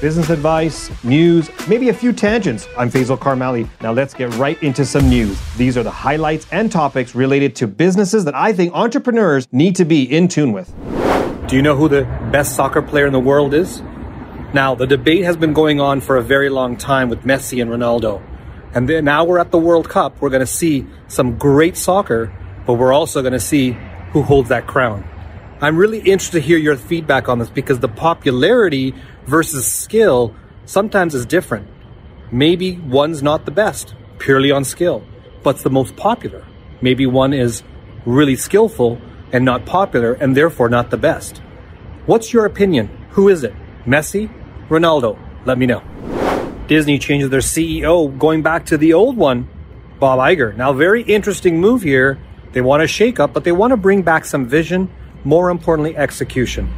business advice, news, maybe a few tangents. I'm Faisal Karmali. Now let's get right into some news. These are the highlights and topics related to businesses that I think entrepreneurs need to be in tune with. Do you know who the best soccer player in the world is? Now, the debate has been going on for a very long time with Messi and Ronaldo. And then now we're at the World Cup. We're going to see some great soccer, but we're also going to see who holds that crown. I'm really interested to hear your feedback on this because the popularity versus skill sometimes is different. Maybe one's not the best purely on skill, but's the most popular. Maybe one is really skillful and not popular and therefore not the best. What's your opinion? Who is it? Messi? Ronaldo? Let me know. Disney changes their CEO going back to the old one, Bob Iger. Now, very interesting move here. They want a shake up, but they want to bring back some vision more importantly, execution.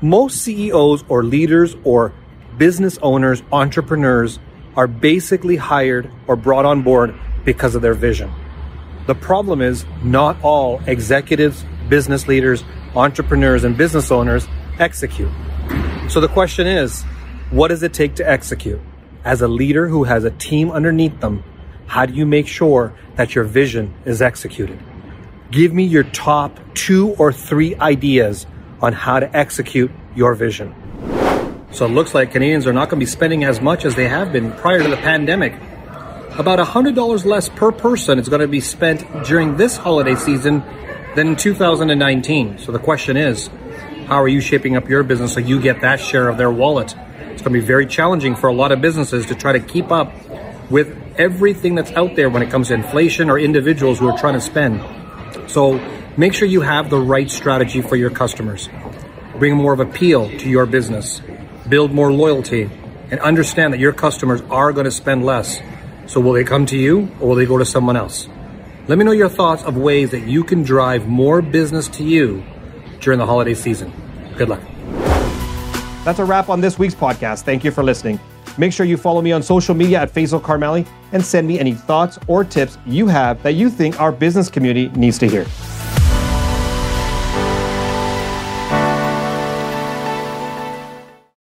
Most CEOs or leaders or business owners, entrepreneurs are basically hired or brought on board because of their vision. The problem is not all executives, business leaders, entrepreneurs, and business owners execute. So the question is, what does it take to execute? As a leader who has a team underneath them, how do you make sure that your vision is executed? Give me your top two or three ideas on how to execute your vision. So it looks like Canadians are not going to be spending as much as they have been prior to the pandemic. About $100 less per person is going to be spent during this holiday season than in 2019. So the question is, how are you shaping up your business so you get that share of their wallet? It's going to be very challenging for a lot of businesses to try to keep up with everything that's out there when it comes to inflation or individuals who are trying to spend. So make sure you have the right strategy for your customers. Bring more of appeal to your business. Build more loyalty and understand that your customers are going to spend less. So will they come to you or will they go to someone else? Let me know your thoughts of ways that you can drive more business to you during the holiday season. Good luck. That's a wrap on this week's podcast. Thank you for listening. Make sure you follow me on social media at Faisal Karmali and send me any thoughts or tips you have that you think our business community needs to hear.